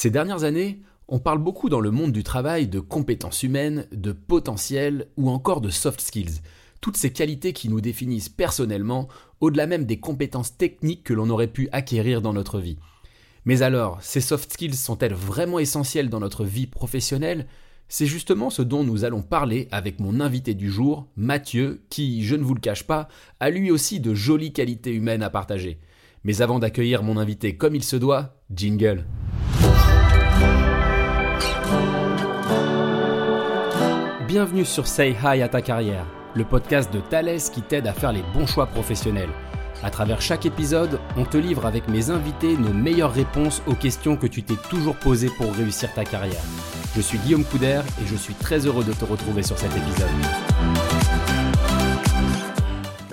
Ces dernières années, on parle beaucoup dans le monde du travail de compétences humaines, de potentiel ou encore de soft skills. Toutes ces qualités qui nous définissent personnellement, au-delà même des compétences techniques que l'on aurait pu acquérir dans notre vie. Mais alors, ces soft skills sont-elles vraiment essentielles dans notre vie professionnelle? C'est justement ce dont nous allons parler avec mon invité du jour, Mathieu, qui, je ne vous le cache pas, a lui aussi de jolies qualités humaines à partager. Mais avant d'accueillir mon invité comme il se doit, jingle. Bienvenue sur Say Hi à ta carrière, le podcast de Thales qui t'aide à faire les bons choix professionnels. À travers chaque épisode, on te livre avec mes invités nos meilleures réponses aux questions que tu t'es toujours posées pour réussir ta carrière. Je suis Guillaume Couder et je suis très heureux de te retrouver sur cet épisode.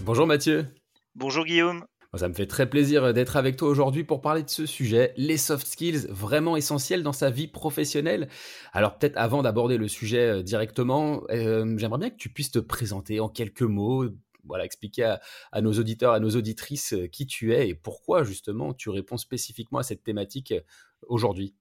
Bonjour Mathieu. Bonjour Guillaume. Ça me fait très plaisir d'être avec toi aujourd'hui pour parler de ce sujet, les soft skills vraiment essentiels dans sa vie professionnelle. Alors peut-être avant d'aborder le sujet euh, directement, euh, j'aimerais bien que tu puisses te présenter en quelques mots, voilà, expliquer à, nos auditeurs, à nos auditrices euh, qui tu es et pourquoi justement tu réponds spécifiquement à cette thématique aujourd'hui.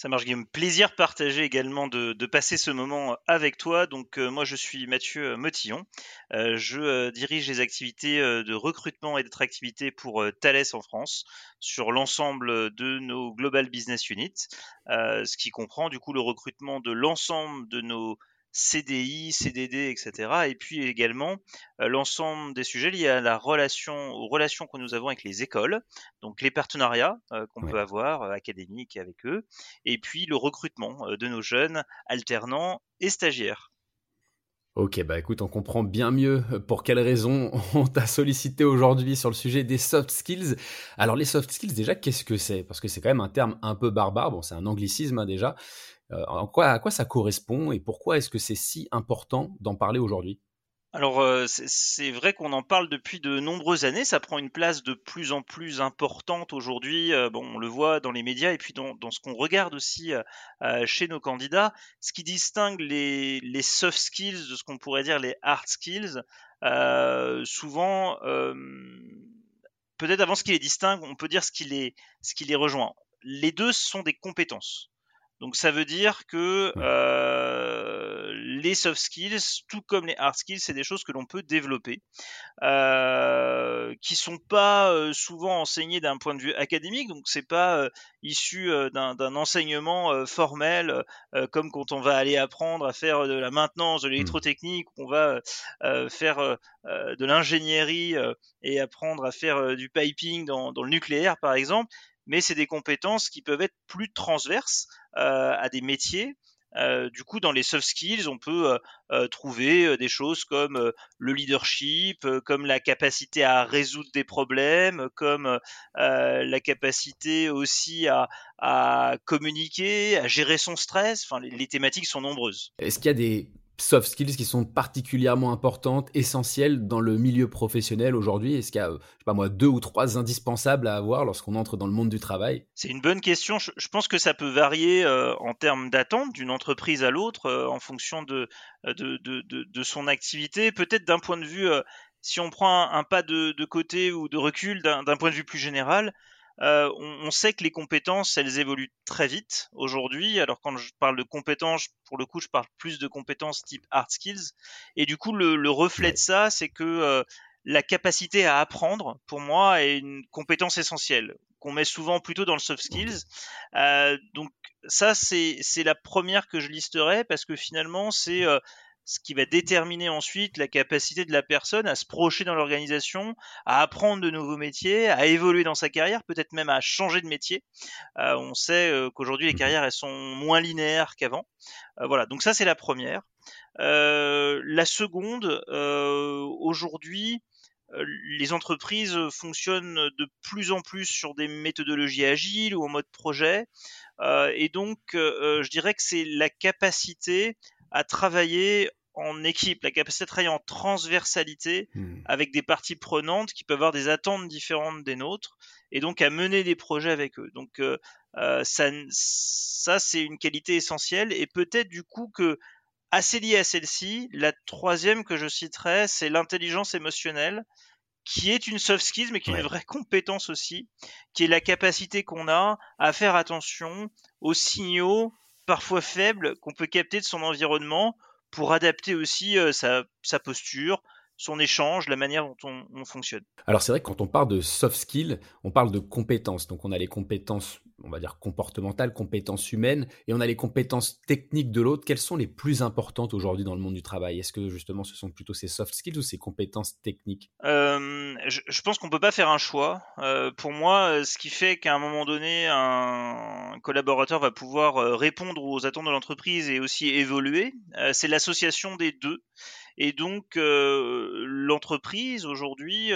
Ça marche, Guillaume. Plaisir partagé également de, passer ce moment avec toi. Donc, euh, moi, je suis Mathieu Motillon. Euh, je euh, dirige les activités de recrutement et d'attractivité pour Thales en France sur l'ensemble de nos Global Business Units, ce qui comprend du coup le recrutement de l'ensemble de nos CDI, CDD, etc. Et puis également euh, l'ensemble des sujets liés à la relation, aux relations que nous avons avec les écoles, donc les partenariats euh, qu'on peut avoir euh, académiques avec eux, et puis le recrutement de nos jeunes alternants et stagiaires. Ok, bah écoute, on comprend bien mieux pour quelles raisons on t'a sollicité aujourd'hui sur le sujet des soft skills. Alors les soft skills, déjà, qu'est-ce que c'est? Parce que c'est quand même un terme un peu barbare, bon c'est un anglicisme hein, déjà. Euh, à quoi ça correspond et pourquoi est-ce que c'est si important d'en parler aujourd'hui? Alors euh, c'est vrai qu'on en parle depuis de nombreuses années, ça prend une place de plus en plus importante aujourd'hui, euh, bon, on le voit dans les médias et puis dans, ce qu'on regarde aussi chez nos candidats. Ce qui distingue les, les soft skills de ce qu'on pourrait dire les hard skills, souvent, peut-être avant ce qui les distingue, on peut dire ce qui les, ce qui les rejoint. Les deux sont des compétences. Donc ça veut dire que euh, les soft skills, tout comme les hard skills, c'est des choses que l'on peut développer, euh, qui sont pas euh, souvent enseignées d'un point de vue académique, donc c'est pas euh, issu d'un enseignement formel, comme quand on va aller apprendre à faire de la maintenance, de mmh. l'électrotechnique, qu'on va faire de l'ingénierie et apprendre à faire du piping dans, dans le nucléaire, par exemple. Mais c'est des compétences qui peuvent être plus transverses à des métiers. Euh, du coup, dans les soft skills, on peut euh, trouver des choses comme le leadership, comme la capacité à résoudre des problèmes, comme la capacité aussi à, communiquer, à gérer son stress. Enfin, les thématiques sont nombreuses. Est-ce qu'il y a des soft skills qui sont particulièrement importantes, essentielles dans le milieu professionnel aujourd'hui Est-ce qu'il y a, je sais pas moi, deux ou trois indispensables à avoir lorsqu'on entre dans le monde du travail? C'est une bonne question. Je, pense que ça peut varier euh, en termes d'attente d'une entreprise à l'autre euh, en fonction de de, de, de, son activité. Peut-être d'un point de vue, euh, si on prend un, pas de, de, côté ou de recul, d'un point de vue plus général, euh, on, sait que les compétences, elles évoluent très vite aujourd'hui. Alors quand je parle de compétences, pour le coup, je parle plus de compétences type hard skills. Et du coup, le, reflet de ça, c'est que euh, la capacité à apprendre, pour moi, est une compétence essentielle qu'on met souvent plutôt dans le soft skills. Euh, donc ça, c'est la première que je listerai parce que finalement, c'est ce qui va déterminer ensuite la capacité de la personne à se projeter dans l'organisation, à apprendre de nouveaux métiers, à évoluer dans sa carrière, peut-être même à changer de métier. Euh, on sait euh, qu'aujourd'hui les carrières sont moins linéaires qu'avant. Euh, voilà, donc ça c'est la première. la seconde, aujourd'hui, les entreprises fonctionnent de plus en plus sur des méthodologies agiles ou en mode projet. et donc, je dirais que c'est la capacité à travailler en équipe, la capacité de travailler en transversalité hmm. avec des parties prenantes qui peuvent avoir des attentes différentes des nôtres et donc à mener des projets avec eux. Donc euh, euh, ça, ça c'est une qualité essentielle et peut-être du coup que assez lié à celle-ci, la troisième que je citerai, c'est l'intelligence émotionnelle qui est une soft skills, mais qui est une vraie compétence aussi, qui est la capacité qu'on a à faire attention aux signaux parfois faibles qu'on peut capter de son environnement pour adapter aussi euh, sa, posture, son échange, la manière dont on, on fonctionne. Alors c'est vrai que quand on parle de soft skills, on parle de compétences. Donc on a les compétences on va dire, comportementales, compétences humaines, et on a les compétences techniques de l'autre. Quelles sont les plus importantes aujourd'hui dans le monde du travail? Est-ce que justement ce sont plutôt ces soft skills ou ces compétences techniques? Euh, je, pense qu'on ne peut pas faire un choix. Euh, pour moi, ce qui fait qu'à un moment donné, un collaborateur va pouvoir euh, répondre aux attentes de l'entreprise et aussi évoluer, c'est l'association des deux. Et donc, l'entreprise aujourd'hui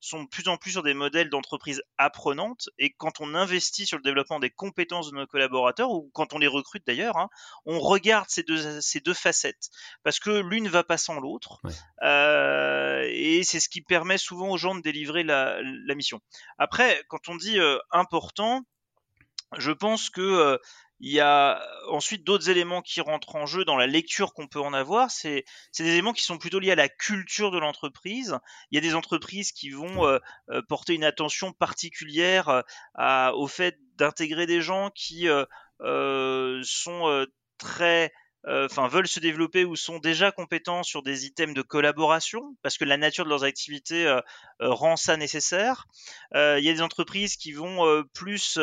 sont de plus en plus sur des modèles d'entreprise apprenantes. Et quand on investit sur le développement des compétences de nos collaborateurs ou quand on les recrute d'ailleurs, hein, on regarde ces deux, ces deux facettes. Parce que l'une va pas sans l'autre euh, et c'est ce qui permet souvent aux gens de délivrer la, la mission. Après, quand on dit euh, important, je pense que euh, il y a ensuite d'autres éléments qui rentrent en jeu dans la lecture qu'on peut en avoir. C'est des éléments qui sont plutôt liés à la culture de l'entreprise. Il y a des entreprises qui vont euh, euh, porter une attention particulière euh, au fait d'intégrer des gens qui sont très euh, enfin veulent se développer ou sont déjà compétents sur des items de collaboration parce que la nature de leurs activités euh, euh, rend ça nécessaire. Il y a des entreprises qui vont plus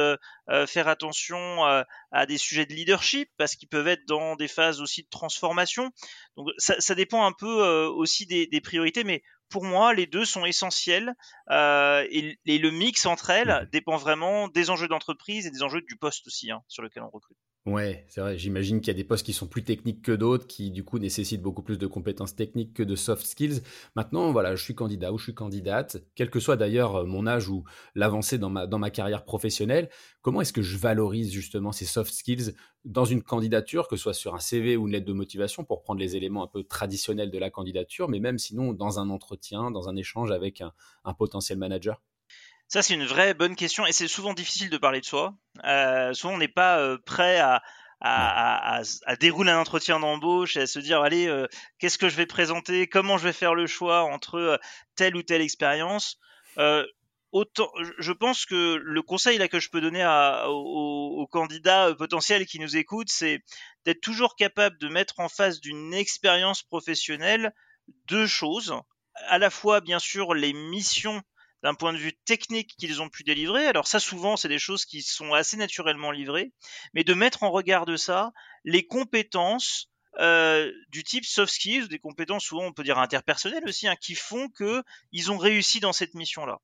faire attention à des sujets de leadership parce qu'ils peuvent être dans des phases aussi de transformation. Donc ça, ça dépend un peu aussi des, des, priorités, mais pour moi, les deux sont essentiels et, et, le mix entre elles mmh. dépend vraiment des enjeux d'entreprise et des enjeux du poste aussi hein, sur lequel on recrute. Ouais, c'est vrai. J'imagine qu'il y a des postes qui sont plus techniques que d'autres, qui du coup nécessitent beaucoup plus de compétences techniques que de soft skills. Maintenant, voilà, je suis candidat ou je suis candidate, quel que soit d'ailleurs euh, mon âge ou l'avancée dans ma, dans ma carrière professionnelle. Comment est-ce que je valorise justement ces soft skills dans une candidature, que ce soit sur un CV ou une lettre de motivation, pour prendre les éléments un peu traditionnels de la candidature, mais même sinon dans un entretien, dans un échange avec un, un potentiel manager? Ça, c'est une vraie bonne question et c'est souvent difficile de parler de soi. Euh, souvent, on n'est pas euh, prêt à, à, à, à, dérouler un entretien d'embauche et à se dire allez, euh, qu'est-ce que je vais présenter, comment je vais faire le choix entre euh, telle ou telle expérience? Euh, autant, je pense que le conseil là que je peux donner à, aux, aux, candidats potentiels qui nous écoutent, c'est d'être toujours capable de mettre en face d'une expérience professionnelle deux choses. À la fois, bien sûr, les missions d'un point de vue technique qu'ils ont pu délivrer. Alors ça, souvent, c'est des choses qui sont assez naturellement livrées, mais de mettre en regard de ça les compétences euh, du type soft skills, des compétences souvent on peut dire interpersonnelles aussi, hein, qui font que ils ont réussi dans cette mission-là.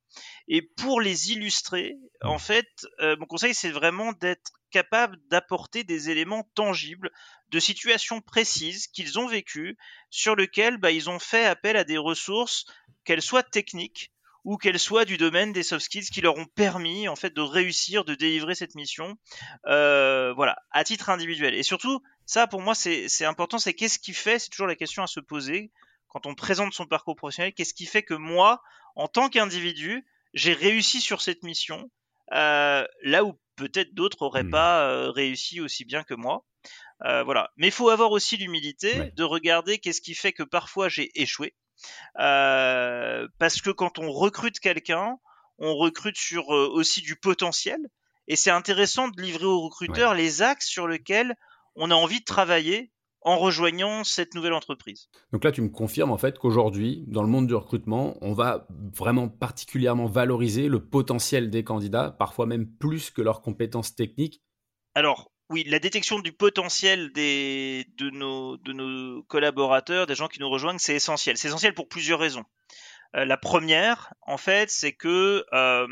Et pour les illustrer, en fait, euh, mon conseil c'est vraiment d'être capable d'apporter des éléments tangibles de situations précises qu'ils ont vécues, sur lesquelles bah, ils ont fait appel à des ressources, qu'elles soient techniques, ou qu'elles soient du domaine des soft skills qui leur ont permis en fait de réussir, de délivrer cette mission, euh, voilà, à titre individuel. Et surtout, ça pour moi c'est important, c'est qu'est-ce qui fait, c'est toujours la question à se poser quand on présente son parcours professionnel, qu'est-ce qui fait que moi, en tant qu'individu, j'ai réussi sur cette mission, euh, là où peut-être d'autres auraient mmh. pas euh, réussi aussi bien que moi. Euh, voilà. Mais il faut avoir aussi l'humilité de regarder qu'est-ce qui fait que parfois j'ai échoué. Euh, parce que quand on recrute quelqu'un, on recrute sur euh, aussi du potentiel. Et c'est intéressant de livrer aux recruteurs les axes sur lesquels on a envie de travailler en rejoignant cette nouvelle entreprise. Donc là, tu me confirmes en fait qu'aujourd'hui, dans le monde du recrutement, on va vraiment particulièrement valoriser le potentiel des candidats, parfois même plus que leurs compétences techniques. Alors, oui, la détection du potentiel de, nos, collaborateurs, des gens qui nous rejoignent, c'est essentiel. C'est essentiel pour plusieurs raisons. Euh, la première, en fait, c'est que euh,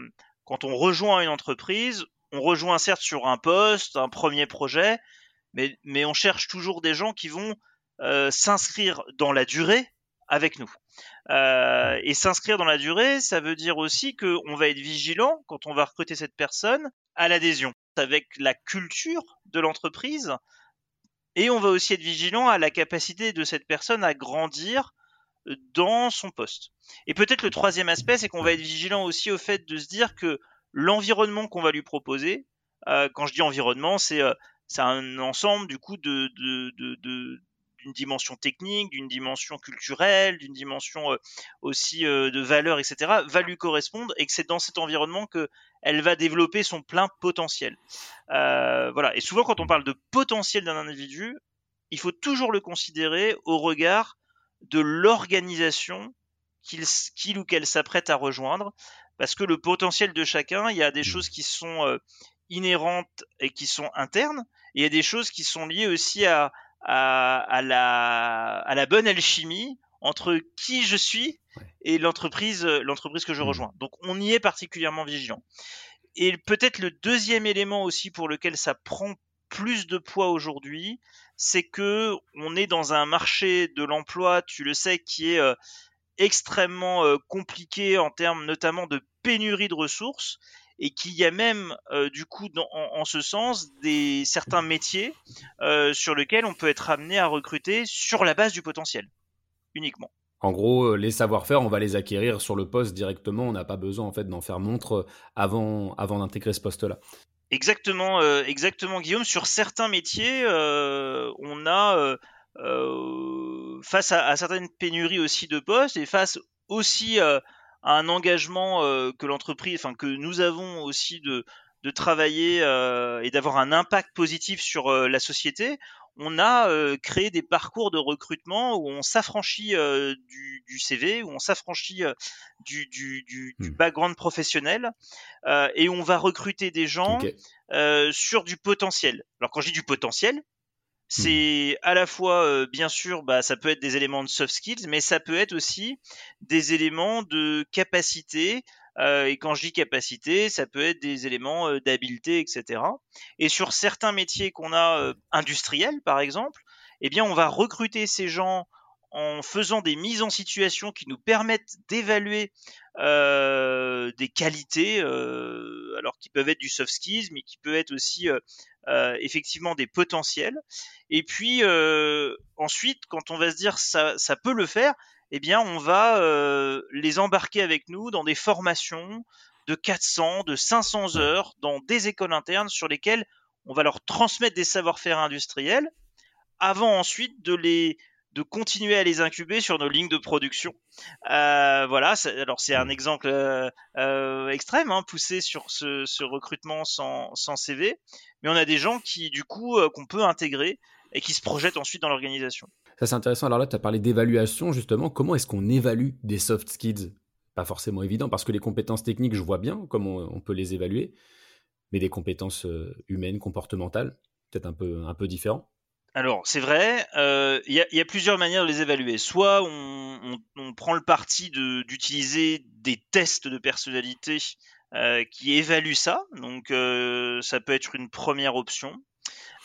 quand on rejoint une entreprise, on rejoint certes sur un poste, un premier projet, mais, on cherche toujours des gens qui vont euh, s'inscrire dans la durée avec nous. Et s'inscrire dans la durée, ça veut dire aussi qu'on va être vigilant quand on va recruter cette personne à l'adhésion avec la culture de l'entreprise. Et on va aussi être vigilant à la capacité de cette personne à grandir dans son poste. Et peut-être le troisième aspect, c'est qu'on va être vigilant aussi au fait de se dire que l'environnement qu'on va lui proposer, euh, quand je dis environnement, c'est euh, un ensemble du coup de, de, d'une dimension technique, d'une dimension culturelle, d'une dimension aussi de valeur, etc., va lui correspondre et que c'est dans cet environnement que elle va développer son plein potentiel. voilà. Et souvent, quand on parle de potentiel d'un individu, il faut toujours le considérer au regard de l'organisation qu'il ou qu'elle s'apprête à rejoindre, parce que le potentiel de chacun, il y a des choses qui sont inhérentes et qui sont internes, il y a des choses qui sont liées aussi à, à, la, à la bonne alchimie entre qui je suis et l'entreprise l'entreprise que je mmh. rejoins. Donc on y est particulièrement vigilant. Et peut-être le deuxième élément aussi pour lequel ça prend plus de poids aujourd'hui, c'est que on est dans un marché de l'emploi, tu le sais, qui est euh, extrêmement euh, compliqué en termes notamment de pénurie de ressources et qu'il y a même euh, du coup en, ce sens des certains métiers sur lesquels on peut être amené à recruter sur la base du potentiel uniquement. En gros, les savoir-faire, on va les acquérir sur le poste directement. On n'a pas besoin en fait d'en faire montre avant, avant d'intégrer ce poste-là. Exactement, euh, exactement, Guillaume. Sur certains métiers, euh, on a euh, face à, certaines pénuries aussi de postes et face aussi à un engagement que l'entreprise, enfin que nous avons aussi de de travailler et d'avoir un impact positif sur la société on a euh, créé des parcours de recrutement où on s'affranchit euh, du, CV, où on s'affranchit euh, du, mmh. background professionnel et on va recruter des gens sur du potentiel. Alors quand je dis du potentiel. C'est à la fois, bien sûr, bah, ça peut être des éléments de soft skills, mais ça peut être aussi des éléments de capacité, euh, et quand je dis capacité, ça peut être des éléments euh, d'habileté, etc. Et sur certains métiers qu'on a euh, industriels, par exemple, eh bien, on va recruter ces gens en faisant des mises en situation qui nous permettent d'évaluer des qualités, alors qui peuvent être du soft skills, mais qui peuvent être aussi effectivement des potentiels. Et puis ensuite, quand on va se dire ça, ça peut le faire, eh bien, on va euh, les embarquer avec nous dans des formations de 400, de 500 heures dans des écoles internes sur lesquelles on va leur transmettre des savoir-faire industriels avant ensuite de les de continuer à les incuber sur nos lignes de production. Euh, voilà, alors c'est un exemple euh, extrême, hein, poussé sur ce, recrutement sans, sans, CV, mais on a des gens qui du coup qu'on peut intégrer et qui se projettent ensuite dans l'organisation. Ça, c'est intéressant. Alors là, tu as parlé d'évaluation, justement. Comment est-ce qu'on évalue des soft skills? Pas forcément évident, parce que les compétences techniques, je vois bien comment on, peut les évaluer, mais des compétences euh, humaines, comportementales, peut-être un peu, un peu différent. Alors, c'est vrai, euh, il y, a plusieurs manières de les évaluer. Soit on, prend le parti d'utiliser des tests de personnalité euh, qui évaluent ça, donc ça peut être une première option.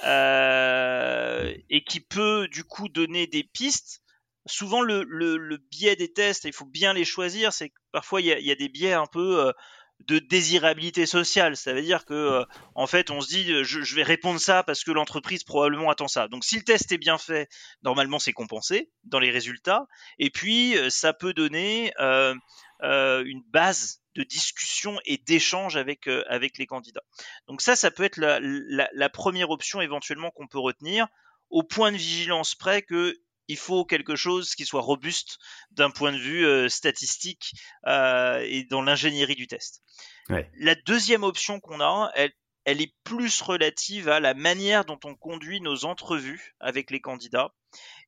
Euh, et qui peut du coup donner des pistes. Souvent, le, biais des tests, il faut bien les choisir. C'est que parfois il y a, des biais un peu euh, de désirabilité sociale. Ça veut dire que, euh, en fait, on se dit, je, je, vais répondre ça parce que l'entreprise probablement attend ça. Donc, si le test est bien fait, normalement, c'est compensé dans les résultats. Et puis, ça peut donner euh, une base de discussion et d'échange avec, euh, avec les candidats. Donc ça, ça peut être la, la, première option éventuellement qu'on peut retenir, au point de vigilance près que il faut quelque chose qui soit robuste d'un point de vue euh, statistique euh, et dans l'ingénierie du test. La deuxième option qu'on a, elle, elle est plus relative à la manière dont on conduit nos entrevues avec les candidats.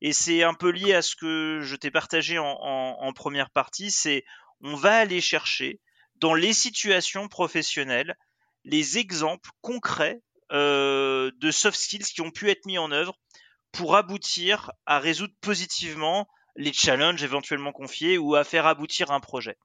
Et c'est un peu lié à ce que je t'ai partagé en, en première partie, c'est on va aller chercher dans les situations professionnelles les exemples concrets euh, de soft skills qui ont pu être mis en œuvre pour aboutir à résoudre positivement les challenges éventuellement confiés ou à faire aboutir un projet.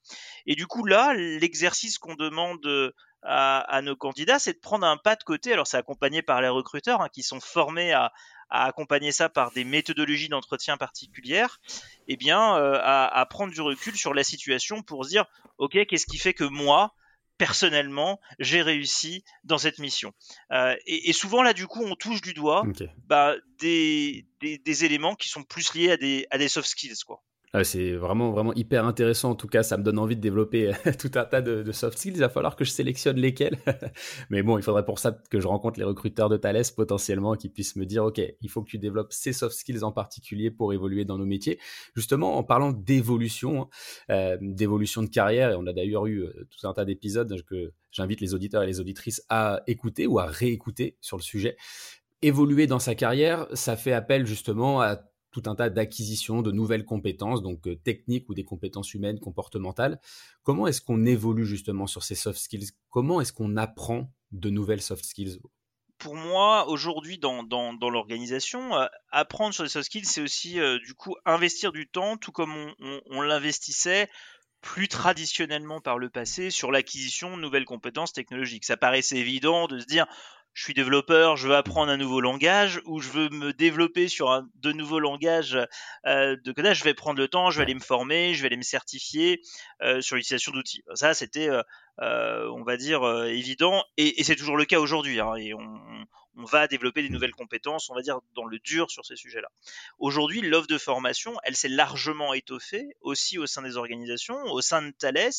Et du coup là, l'exercice qu'on demande à, nos candidats, c'est de prendre un pas de côté. Alors c'est accompagné par les recruteurs hein, qui sont formés à, accompagner ça par des méthodologies d'entretien particulières. Eh bien, euh, à, prendre du recul sur la situation pour se dire, ok, qu'est-ce qui fait que moi, personnellement, j'ai réussi dans cette mission. Euh, et, souvent là, du coup, on touche du doigt bah, des, des, éléments qui sont plus liés à des, à des soft skills, quoi. Ah, c'est vraiment, vraiment hyper intéressant. En tout cas, ça me donne envie de développer tout un tas de, soft skills. Il va falloir que je sélectionne lesquels. Mais bon, il faudrait pour ça que je rencontre les recruteurs de Thales potentiellement qui puissent me dire, OK, il faut que tu développes ces soft skills en particulier pour évoluer dans nos métiers. Justement, en parlant d'évolution, euh, d'évolution de carrière, et on a d'ailleurs eu euh, tout un tas d'épisodes que j'invite les auditeurs et les auditrices à écouter ou à réécouter sur le sujet. Évoluer dans sa carrière, ça fait appel justement à tout un tas d'acquisitions, de nouvelles compétences, donc euh, techniques ou des compétences humaines, comportementales. Comment est-ce qu'on évolue justement sur ces soft skills? Comment est-ce qu'on apprend de nouvelles soft skills? Pour moi, aujourd'hui, dans, l'organisation, euh, apprendre sur les soft skills, c'est aussi euh, du coup investir du temps, tout comme on l'investissait plus traditionnellement par le passé sur l'acquisition de nouvelles compétences technologiques. Ça paraissait évident de se dire je suis développeur, je veux apprendre un nouveau langage ou je veux me développer sur un, de nouveaux langages euh, de codage, je vais prendre le temps, je vais aller me former, je vais aller me certifier euh, sur l'utilisation d'outils. Ça, c'était, euh, on va dire, évident et, et c'est toujours le cas aujourd'hui. Hein, et on, on va développer des nouvelles compétences, on va dire, dans le dur sur ces sujets-là. Aujourd'hui, l'offre de formation, elle s'est largement étoffée aussi au sein des organisations, au sein de Thales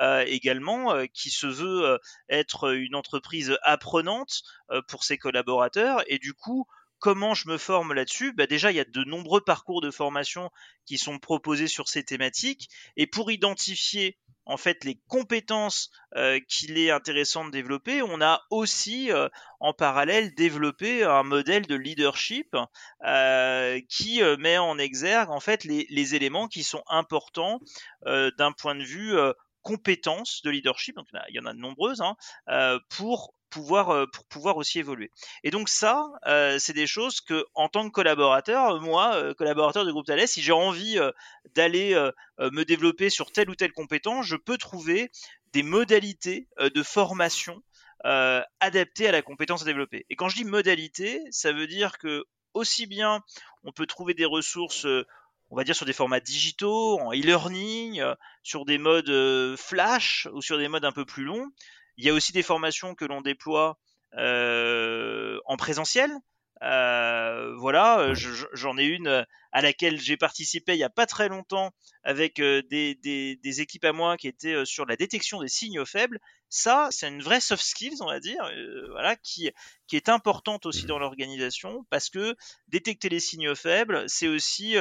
euh, également, euh, qui se veut euh, être une entreprise apprenante pour ses collaborateurs. Et du coup, comment je me forme là-dessus bah Déjà, il y a de nombreux parcours de formation qui sont proposés sur ces thématiques. Et pour identifier en fait les compétences euh, qu'il est intéressant de développer, on a aussi euh, en parallèle développé un modèle de leadership euh, qui met en exergue en fait les, éléments qui sont importants d'un point de vue compétences de leadership, donc il y en a de nombreuses, hein, pour pouvoir euh, pour pouvoir aussi évoluer. Et donc ça, euh, c'est des choses que en tant que collaborateur, moi, euh, collaborateur de groupe Thales, si j'ai envie d'aller me développer sur telle ou telle compétence, je peux trouver des modalités de formation adaptées à la compétence à développer. Et quand je dis modalité, ça veut dire que aussi bien on peut trouver des ressources on va dire sur des formats digitaux, en e-learning, sur des modes flash ou sur des modes un peu plus longs, il y a aussi des formations que l'on déploie euh, en présentiel. Euh, voilà, j'en ai une à laquelle j'ai participé il n'y a pas très longtemps avec euh, des, des, équipes à moi qui étaient sur la détection des signaux faibles. Ça, c'est une vraie soft skills, on va dire, voilà, qui, qui est importante aussi mmh. dans l'organisation parce que détecter les signaux faibles, c'est aussi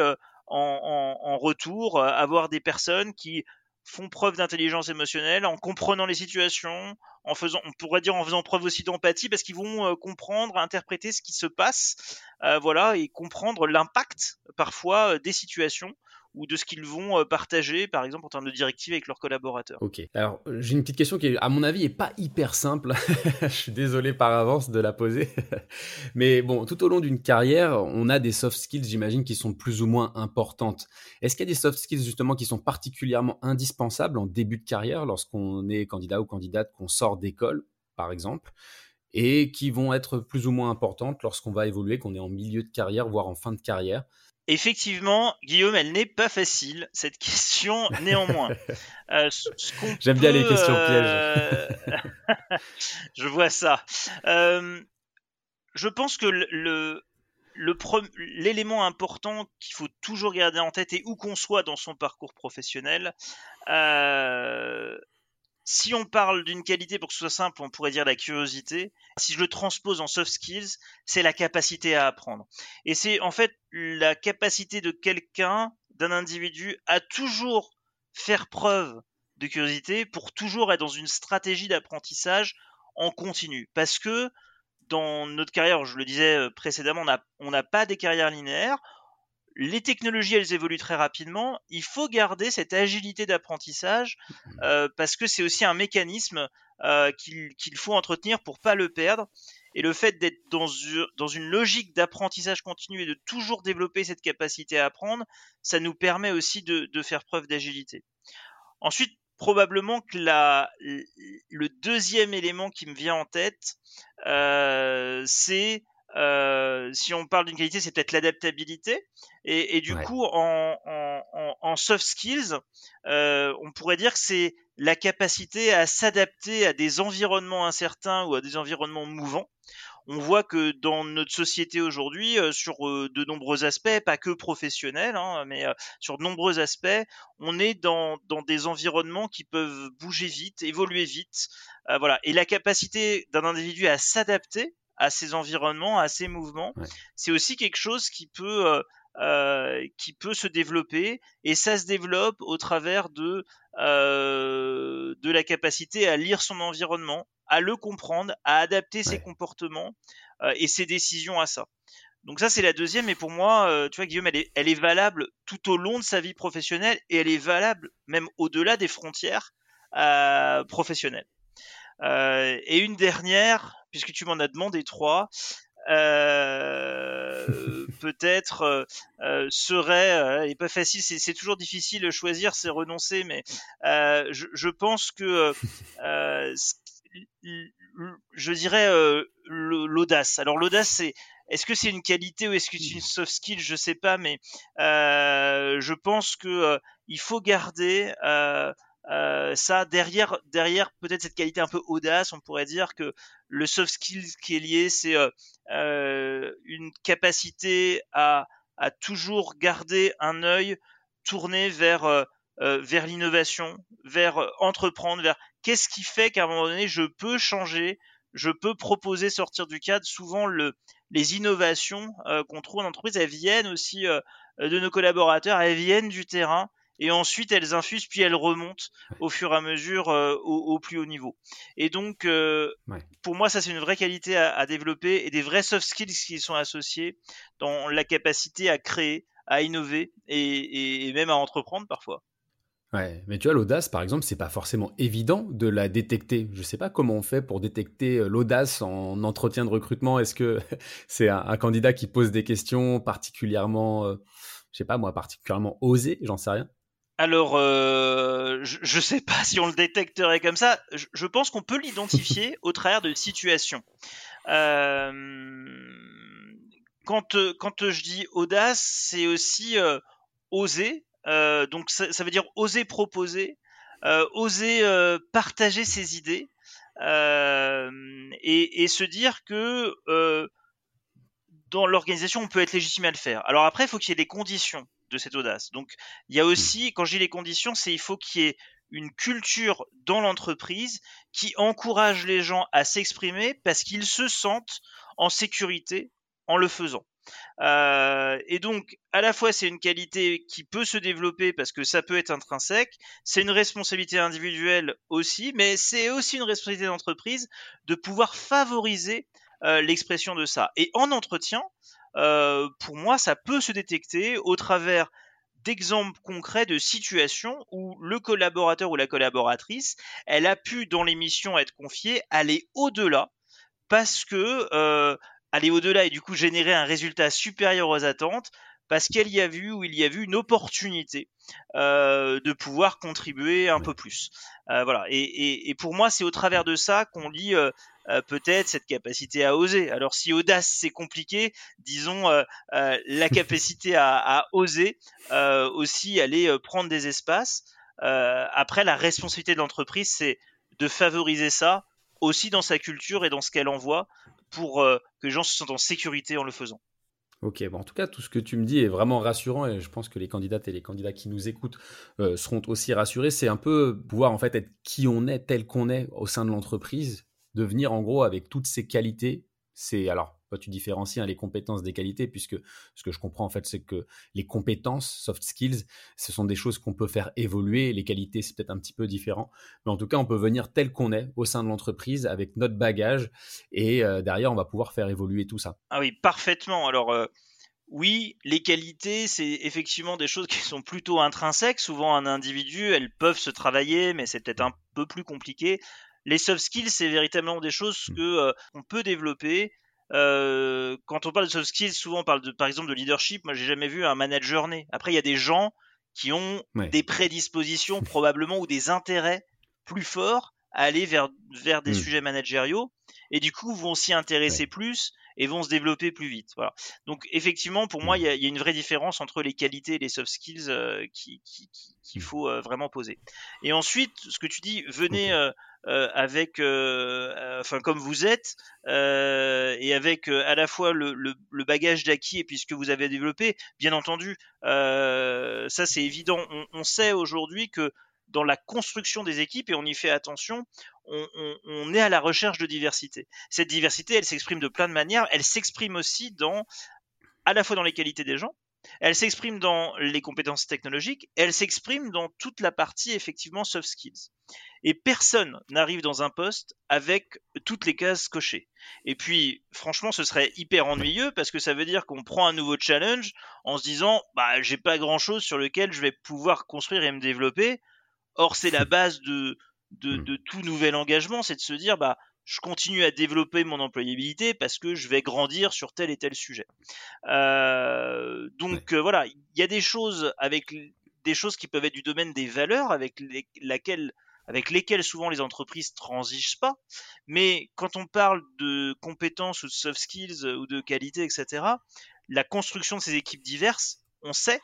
en, en, retour avoir des personnes qui font preuve d'intelligence émotionnelle en comprenant les situations, en faisant, on pourrait dire en faisant preuve aussi d'empathie parce qu'ils vont euh, comprendre, interpréter ce qui se passe, euh, voilà, et comprendre l'impact parfois euh, des situations ou de ce qu'ils vont euh, partager, par exemple en termes de directives avec leurs collaborateurs. Ok. Alors j'ai une petite question qui, à mon avis, est pas hyper simple. Je suis désolé par avance de la poser, mais bon, tout au long d'une carrière, on a des soft skills, j'imagine, qui sont plus ou moins importantes. Est-ce qu'il y a des soft skills justement qui sont particulièrement indispensables en début de carrière, lorsqu'on est candidat ou candidate, qu'on sort d'école, par exemple? et qui vont être plus ou moins importantes lorsqu'on va évoluer, qu'on est en milieu de carrière, voire en fin de carrière? Effectivement, Guillaume, elle n'est pas facile, cette question, néanmoins. Euh, J'aime bien les questions euh, pièges. je vois ça. Euh, je pense que le, l'élément important qu'il faut toujours garder en tête et où qu'on soit dans son parcours professionnel, si on parle d'une qualité, pour que ce soit simple, on pourrait dire la curiosité. Si je le transpose en soft skills, c'est la capacité à apprendre. Et c'est en fait la capacité de quelqu'un, d'un individu, à toujours faire preuve de curiosité pour toujours être dans une stratégie d'apprentissage en continu. Parce que dans notre carrière, je le disais euh, précédemment, on n'a pas des carrières linéaires les technologies, elles évoluent très rapidement. Il faut garder cette agilité d'apprentissage mmh. euh, parce que c'est aussi un mécanisme euh, qu'il faut entretenir pour pas le perdre. Et le fait d'être dans, une logique d'apprentissage continu et de toujours développer cette capacité à apprendre, ça nous permet aussi de, faire preuve d'agilité. Ensuite, probablement que le deuxième élément qui me vient en tête, euh, c'est euh, si on parle d'une qualité, c'est peut-être l'adaptabilité. Et, du coup, en, soft skills, euh, on pourrait dire que c'est la capacité à s'adapter à des environnements incertains ou à des environnements mouvants on voit que dans notre société aujourd'hui, euh, sur de nombreux aspects, pas que professionnels, hein, mais sur de nombreux aspects, on est dans, dans des environnements qui peuvent bouger vite, évoluer vite. voilà. Et la capacité d'un individu à s'adapter à ces environnements, à ces mouvements, c'est aussi quelque chose qui peut euh, qui peut se développer et ça se développe au travers de euh, de la capacité à lire son environnement, à le comprendre, à adapter ses comportements euh, et ses décisions à ça. Donc ça c'est la deuxième et pour moi, euh, tu vois Guillaume, elle est, elle est valable tout au long de sa vie professionnelle et elle est valable même au-delà des frontières euh, professionnelles. Euh, et une dernière, puisque tu m'en as demandé trois, euh, peut-être euh, euh, serait, et pas facile, c'est toujours difficile de choisir, c'est renoncer, mais je, je, pense que je dirais l'audace. Alors l'audace, c'est est-ce que c'est une qualité ou est-ce que c'est une soft skill? Je sais pas, mais je pense que il faut garder euh, ça derrière derrière peut-être cette qualité un peu audace on pourrait dire que le soft skill qui est lié c'est euh, euh, une capacité à, à toujours garder un œil tourné vers vers l'innovation vers entreprendre vers qu'est-ce qui fait qu'à un moment donné je peux changer je peux proposer sortir du cadre. Souvent le les innovations qu'on trouve en entreprise elles viennent aussi de nos collaborateurs elles viennent du terrain et ensuite elles infusent puis elles remontent au fur et à mesure euh, au, plus haut niveau. Et donc euh, pour moi ça c'est une vraie qualité à, développer et des vrais soft skills qui sont associés dans la capacité à créer, à innover et, même à entreprendre parfois. Ouais, mais tu vois, l'audace, par exemple, c'est pas forcément évident de la détecter. Je sais pas comment on fait pour détecter euh, l'audace en entretien de recrutement. Est-ce que c'est un, candidat qui pose des questions particulièrement, je sais pas moi, particulièrement osées? J'en sais rien. Alors, euh, je ne sais pas si on le détecterait comme ça. Je, pense qu'on peut l'identifier au travers de situations. Euh, quand, quand je dis audace, c'est aussi euh, oser. donc, ça, veut dire oser proposer, oser partager ses idées et, et, se dire que dans l'organisation, on peut être légitimé à le faire. Alors après, il faut qu'il y ait des conditions de cette audace. Donc, il y a mmh. aussi, quand j'ai les conditions, c'est il faut qu'il y ait une culture dans l'entreprise qui encourage les gens à s'exprimer parce qu'ils se sentent en sécurité en le faisant. Euh, et donc, à la fois, c'est une qualité qui peut se développer parce que ça peut être intrinsèque, c'est une responsabilité individuelle aussi, mais c'est aussi une responsabilité d'entreprise de pouvoir favoriser euh, l'expression de ça. Et en entretien, euh, pour moi, ça peut se détecter au travers d'exemples concrets de situations où le collaborateur ou la collaboratrice, elle a pu dans l'émission être confiée aller au-delà parce que euh, aller au-delà et du coup générer un résultat supérieur aux attentes parce qu'elle y a vu ou il y a vu une opportunité euh, de pouvoir contribuer un peu plus. Euh, voilà. Et, pour moi, c'est au travers de ça qu'on lit euh, peut-être cette capacité à oser. Alors si audace c'est compliqué, disons la capacité à, oser aussi aller prendre des espaces. après, la responsabilité de l'entreprise, c'est de favoriser ça aussi dans sa culture et dans ce qu'elle envoie pour que les gens se sentent en sécurité en le faisant. Ok, bon, en tout cas, tout ce que tu me dis est vraiment rassurant et je pense que les candidates et les candidats qui nous écoutent euh, seront aussi rassurés. C'est un peu pouvoir en fait être qui on est, tel qu'on est au sein de l'entreprise, devenir en gros avec toutes ces qualités. C'est alors tu différencies hein, les compétences des qualités, puisque ce que je comprends en fait, c'est que les compétences, soft skills, ce sont des choses qu'on peut faire évoluer. Les qualités, c'est peut-être un petit peu différent, mais en tout cas, on peut venir tel qu'on est au sein de l'entreprise avec notre bagage, et euh, derrière, on va pouvoir faire évoluer tout ça. Ah oui, parfaitement. Alors. Euh, oui, les qualités, c'est effectivement des choses qui sont plutôt intrinsèques. Souvent, un individu, elles peuvent se travailler, mais c'est peut-être un peu plus compliqué. Les soft skills, c'est véritablement des choses mmh. que euh, on peut développer euh, quand on parle de soft skills, souvent on parle de, par exemple de leadership. Moi, j'ai jamais vu un manager né. Après, il y a des gens qui ont des prédispositions probablement ou des intérêts plus forts à aller vers, vers des hmm. sujets managériaux. et du coup vont s'y intéresser plus et vont se développer plus vite. Voilà. Donc effectivement, pour moi, il y, a une vraie différence entre les qualités et les soft skills euh, qu'il qui, qui, mmh. faut euh, vraiment poser. Et ensuite, ce que tu dis, venez euh, avec, enfin comme vous êtes, et avec à la fois le, le, bagage d'acquis et puis ce que vous avez développé. Bien entendu, ça c'est évident. On, on sait aujourd'hui que dans la construction des équipes et on y fait attention, on, est à la recherche de diversité. Cette diversité, elle s'exprime de plein de manières. Elle s'exprime aussi dans, à la fois dans les qualités des gens, elle s'exprime dans les compétences technologiques, elle s'exprime dans toute la partie effectivement soft skills. Et personne n'arrive dans un poste avec toutes les cases cochées. Et puis, franchement, ce serait hyper ennuyeux parce que ça veut dire qu'on prend un nouveau challenge en se disant, bah, j'ai pas grand chose sur lequel je vais pouvoir construire et me développer. Or, c'est la base de, Hmm. de, tout nouvel engagement, c'est de se dire bah je continue à développer mon employabilité parce que je vais grandir sur tel et tel sujet. Euh, donc euh, voilà, il y a des choses avec des choses qui peuvent être du domaine des valeurs avec laquelle avec lesquelles souvent les entreprises transigent pas. Mais quand on parle de compétences ou de soft skills ou de qualité, etc., la construction de ces équipes diverses, on sait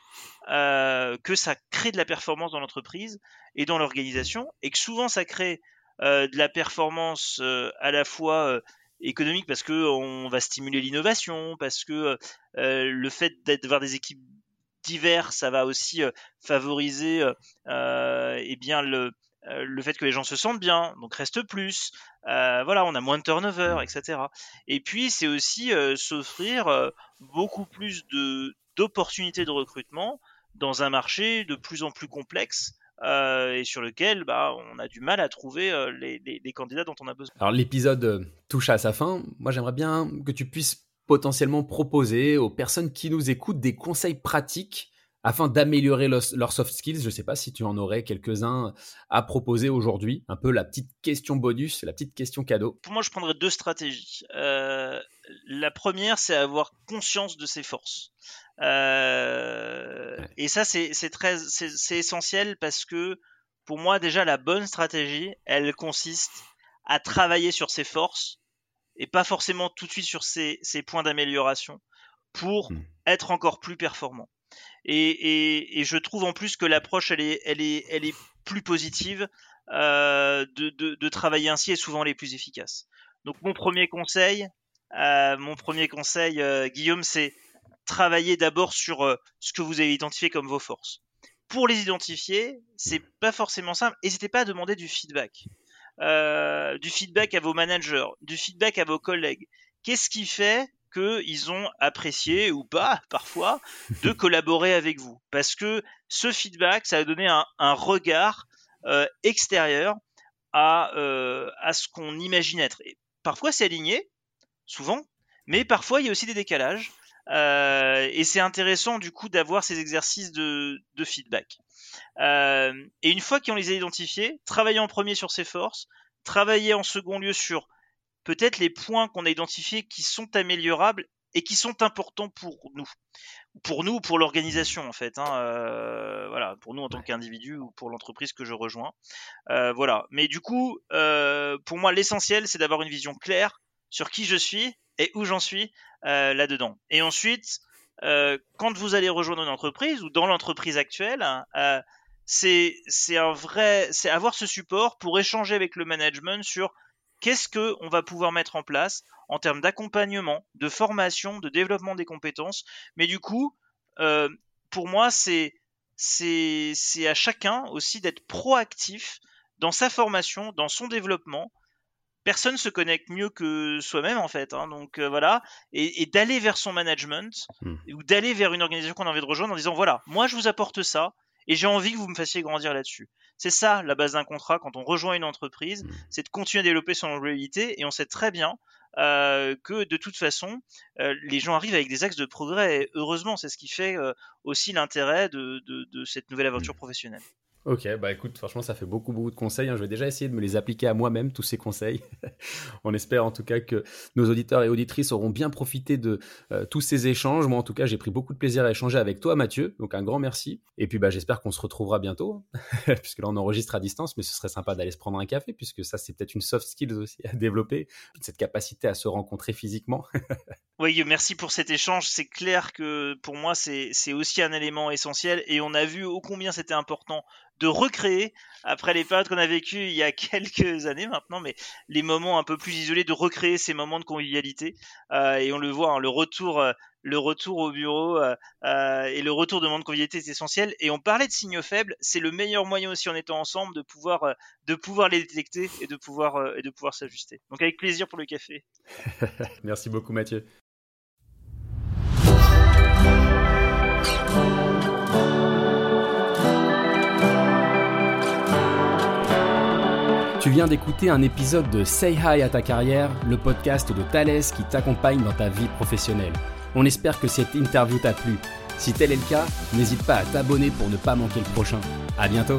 euh, que ça crée de la performance dans l'entreprise et dans l'organisation, et que souvent ça crée euh, de la performance euh, à la fois économique parce que on va stimuler l'innovation, parce que le fait d'avoir des équipes diverses, ça va aussi favoriser eh bien le le fait que les gens se sentent bien, donc reste plus. voilà, on a moins de turnover, etc. Et puis c'est aussi s'offrir beaucoup plus de d'opportunités de recrutement dans un marché de plus en plus complexe euh, et sur lequel bah, on a du mal à trouver euh, les, les, candidats dont on a besoin. Alors l'épisode euh, touche à sa fin. Moi j'aimerais bien que tu puisses potentiellement proposer aux personnes qui nous écoutent des conseils pratiques afin d'améliorer leurs soft skills. Je ne sais pas si tu en aurais quelques-uns à proposer aujourd'hui. Un peu la petite question bonus, la petite question cadeau. Pour moi, je prendrais deux stratégies. Euh, la première, c'est avoir conscience de ses forces. Euh, et ça, c'est très, c'est essentiel parce que pour moi, déjà, la bonne stratégie, elle consiste à travailler sur ses forces et pas forcément tout de suite sur ses, points d'amélioration pour hmm. être encore plus performant. Et, je trouve en plus que l'approche, elle est, elle, est, elle est plus positive. Euh, de, de, travailler ainsi est souvent les plus efficaces. Donc mon premier conseil, euh, mon premier conseil, euh, Guillaume, c'est travailler d'abord sur euh, ce que vous avez identifié comme vos forces. Pour les identifier, c'est pas forcément simple. N'hésitez pas à demander du feedback. du feedback à vos managers, du feedback à vos collègues. Qu'est-ce qui fait qu'ils ont apprécié ou pas parfois de collaborer avec vous? Parce que ce feedback, ça va donner un, regard extérieur à, à ce qu'on imagine être. Et parfois c'est aligné, souvent, mais parfois il y a aussi des décalages. Euh, et c'est intéressant du coup d'avoir ces exercices de, feedback. Euh, et une fois qu'on les a identifiés, travailler en premier sur ses forces, travailler en second lieu sur peut-être les points qu'on a identifiés qui sont améliorables et qui sont importants pour nous, pour nous, pour l'organisation en fait. Hein, euh, voilà, pour nous en tant qu'individu ou pour l'entreprise que je rejoins. voilà. Mais du coup, pour moi, l'essentiel, c'est d'avoir une vision claire sur qui je suis et où j'en suis euh, là-dedans. Et ensuite, euh, quand vous allez rejoindre une entreprise ou dans l'entreprise actuelle, euh, c'est un vrai, c'est avoir ce support pour échanger avec le management sur qu'est-ce que on va pouvoir mettre en place en termes d'accompagnement, de formation, de développement des compétences. Mais du coup, pour moi, c'est c'est à chacun aussi d'être proactif dans sa formation, dans son développement, personne se connecte mieux que soi-même en fait. Hein. donc euh, voilà, et, d'aller vers son management hmm. ou d'aller vers une organisation qu'on a envie de rejoindre en disant voilà, moi je vous apporte ça et j'ai envie que vous me fassiez grandir là-dessus. C'est ça la base d'un contrat quand on rejoint une entreprise, hmm. c'est de continuer à développer son employabilité et on sait très bien euh, que de toute façon, euh, les gens arrivent avec des axes de progrès. Et heureusement, c'est ce qui fait aussi l'intérêt de, cette nouvelle aventure hmm. professionnelle. Ok, bah écoute, franchement, ça fait beaucoup, beaucoup de conseils. Hein. Je vais déjà essayer de me les appliquer à moi-même, tous ces conseils. On espère en tout cas que nos auditeurs et auditrices auront bien profité de euh, tous ces échanges. Moi, en tout cas, j'ai pris beaucoup de plaisir à échanger avec toi, Mathieu. Donc, un grand merci. Et puis, bah, j'espère qu'on se retrouvera bientôt, puisque là, on enregistre à distance, mais ce serait sympa d'aller se prendre un café, puisque ça, c'est peut-être une soft skills aussi à développer, cette capacité à se rencontrer physiquement. oui, merci pour cet échange. C'est clair que pour moi, c'est aussi un élément essentiel. Et on a vu ô combien c'était important de recréer après les périodes qu'on a vécues il y a quelques années maintenant, mais les moments un peu plus isolés, de recréer ces moments de convivialité. Euh, et on le voit, hein, le retour, euh, le retour au bureau euh, et le retour de moments de convivialité est essentiel. Et on parlait de signaux faibles, c'est le meilleur moyen aussi en étant ensemble de pouvoir, de pouvoir les détecter et de pouvoir, et de pouvoir s'ajuster. Donc avec plaisir pour le café. Merci beaucoup Mathieu. Tu viens d'écouter un épisode de Say Hi à ta carrière, le podcast de Thales qui t'accompagne dans ta vie professionnelle. On espère que cette interview t'a plu. Si tel est le cas, n'hésite pas à t'abonner pour ne pas manquer le prochain. À bientôt!